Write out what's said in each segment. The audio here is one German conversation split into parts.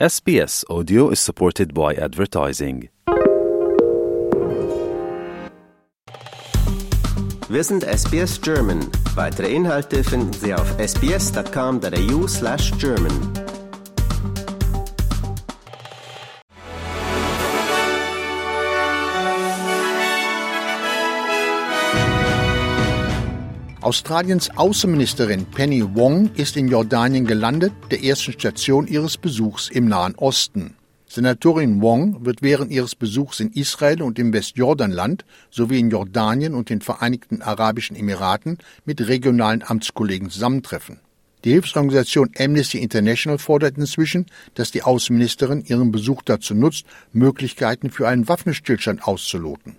SBS Audio is supported by advertising. Wir sind SBS German. Weitere Inhalte finden Sie auf sbs.com.au Australiens Außenministerin Penny Wong ist in Jordanien gelandet, der ersten Station ihres Besuchs im Nahen Osten. Senatorin Wong wird während ihres Besuchs in Israel und im Westjordanland sowie in Jordanien und den Vereinigten Arabischen Emiraten mit regionalen Amtskollegen zusammentreffen. Die Hilfsorganisation Amnesty International fordert inzwischen, dass die Außenministerin ihren Besuch dazu nutzt, Möglichkeiten für einen Waffenstillstand auszuloten.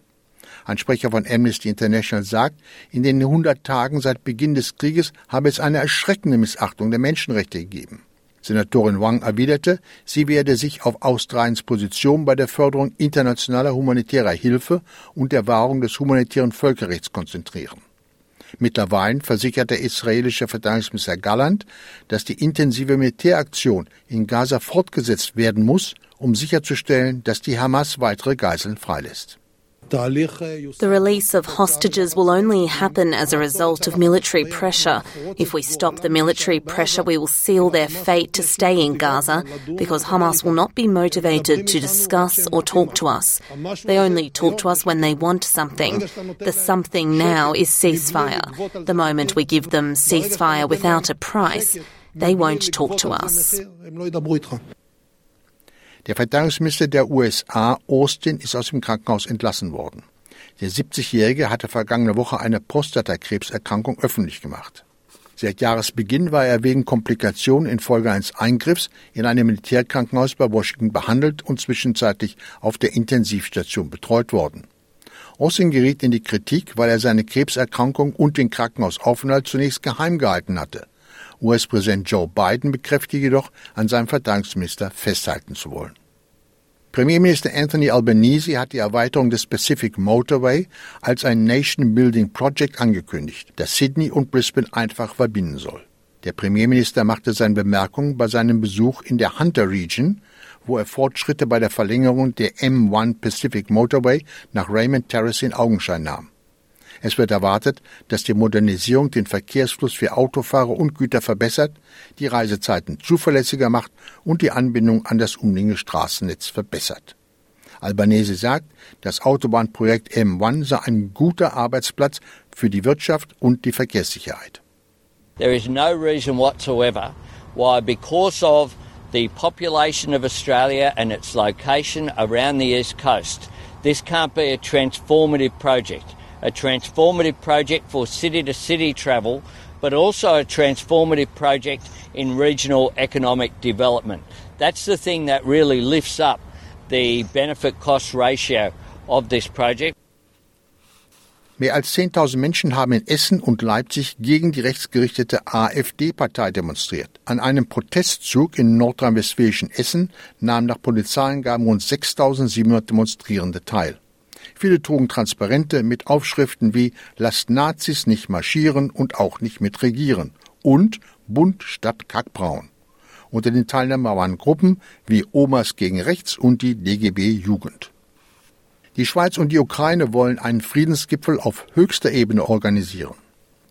Ein Sprecher von Amnesty International sagt, in den 100 Tagen seit Beginn des Krieges habe es eine erschreckende Missachtung der Menschenrechte gegeben. Senatorin Wang erwiderte, sie werde sich auf Australiens Position bei der Förderung internationaler humanitärer Hilfe und der Wahrung des humanitären Völkerrechts konzentrieren. Mittlerweile versichert der israelische Verteidigungsminister Galland, dass die intensive Militäraktion in Gaza fortgesetzt werden muss, um sicherzustellen, dass die Hamas weitere Geiseln freilässt. The release of hostages will only happen as a result of military pressure. If we stop the military pressure, we will seal their fate to stay in Gaza because Hamas will not be motivated to discuss or talk to us. They only talk to us when they want something. The something now is ceasefire. The moment we give them ceasefire without a price, they won't talk to us. Der Verteidigungsminister der USA, Austin, ist aus dem Krankenhaus entlassen worden. Der 70-Jährige hatte vergangene Woche eine Prostatakrebserkrankung öffentlich gemacht. Seit Jahresbeginn war er wegen Komplikationen infolge eines Eingriffs in einem Militärkrankenhaus bei Washington behandelt und zwischenzeitlich auf der Intensivstation betreut worden. Austin geriet in die Kritik, weil er seine Krebserkrankung und den Krankenhausaufenthalt zunächst geheim gehalten hatte. US-Präsident Joe Biden bekräftigte jedoch, an seinem Verteidigungsminister festhalten zu wollen. Premierminister Anthony Albanese hat die Erweiterung des Pacific Motorway als ein Nation-Building Project angekündigt, das Sydney und Brisbane einfach verbinden soll. Der Premierminister machte seine Bemerkungen bei seinem Besuch in der Hunter Region, wo er Fortschritte bei der Verlängerung der M1 Pacific Motorway nach Raymond Terrace in Augenschein nahm. Es wird erwartet, dass die Modernisierung den Verkehrsfluss für Autofahrer und Güter verbessert, die Reisezeiten zuverlässiger macht und die Anbindung an das umliegende Straßennetz verbessert. Albanese sagt, das Autobahnprojekt M1 sei ein guter Arbeitsplatz für die Wirtschaft und die Verkehrssicherheit. There is no reason whatsoever why because of the population of Australia and its location around the east coast this can't be a transformative project. A transformative project for city to city travel, but also a transformative project in regional economic development. That's the thing that really lifts up the benefit cost ratio of this project. Mehr als 10.000 Menschen haben in Essen und Leipzig gegen die rechtsgerichtete AfD-Partei demonstriert. An einem Protestzug in nordrhein-westfälischen Essen nahmen nach Polizeiangaben rund 6.700 Demonstrierende teil. Viele trugen Transparente mit Aufschriften wie Lasst Nazis nicht marschieren und auch nicht mitregieren und Bunt statt Kackbraun. Unter den Teilnehmern waren Gruppen wie Omas gegen Rechts und die DGB Jugend. Die Schweiz und die Ukraine wollen einen Friedensgipfel auf höchster Ebene organisieren.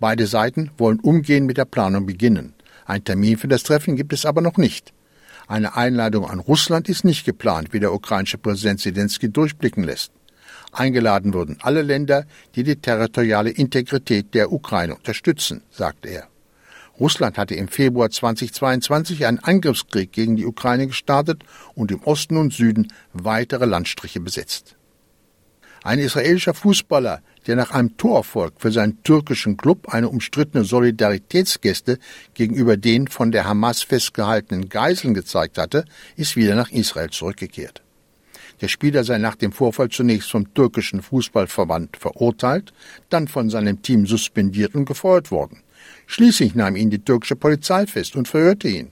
Beide Seiten wollen umgehend mit der Planung beginnen. Ein Termin für das Treffen gibt es aber noch nicht. Eine Einladung an Russland ist nicht geplant, wie der ukrainische Präsident Zelensky durchblicken lässt. Eingeladen würden alle Länder, die die territoriale Integrität der Ukraine unterstützen, sagte er. Russland hatte im Februar 2022 einen Angriffskrieg gegen die Ukraine gestartet und im Osten und Süden weitere Landstriche besetzt. Ein israelischer Fußballer, der nach einem Torerfolg für seinen türkischen Klub eine umstrittene Solidaritätsgeste gegenüber den von der Hamas festgehaltenen Geiseln gezeigt hatte, ist wieder nach Israel zurückgekehrt. Der Spieler sei nach dem Vorfall zunächst vom türkischen Fußballverband verurteilt, dann von seinem Team suspendiert und gefeuert worden. Schließlich nahm ihn die türkische Polizei fest und verhörte ihn.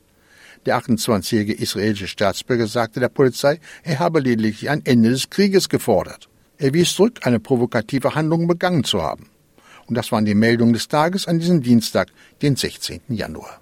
Der 28-jährige israelische Staatsbürger sagte der Polizei, er habe lediglich ein Ende des Krieges gefordert. Er wies zurück, eine provokative Handlung begangen zu haben. Und das waren die Meldungen des Tages an diesem Dienstag, den 16. Januar.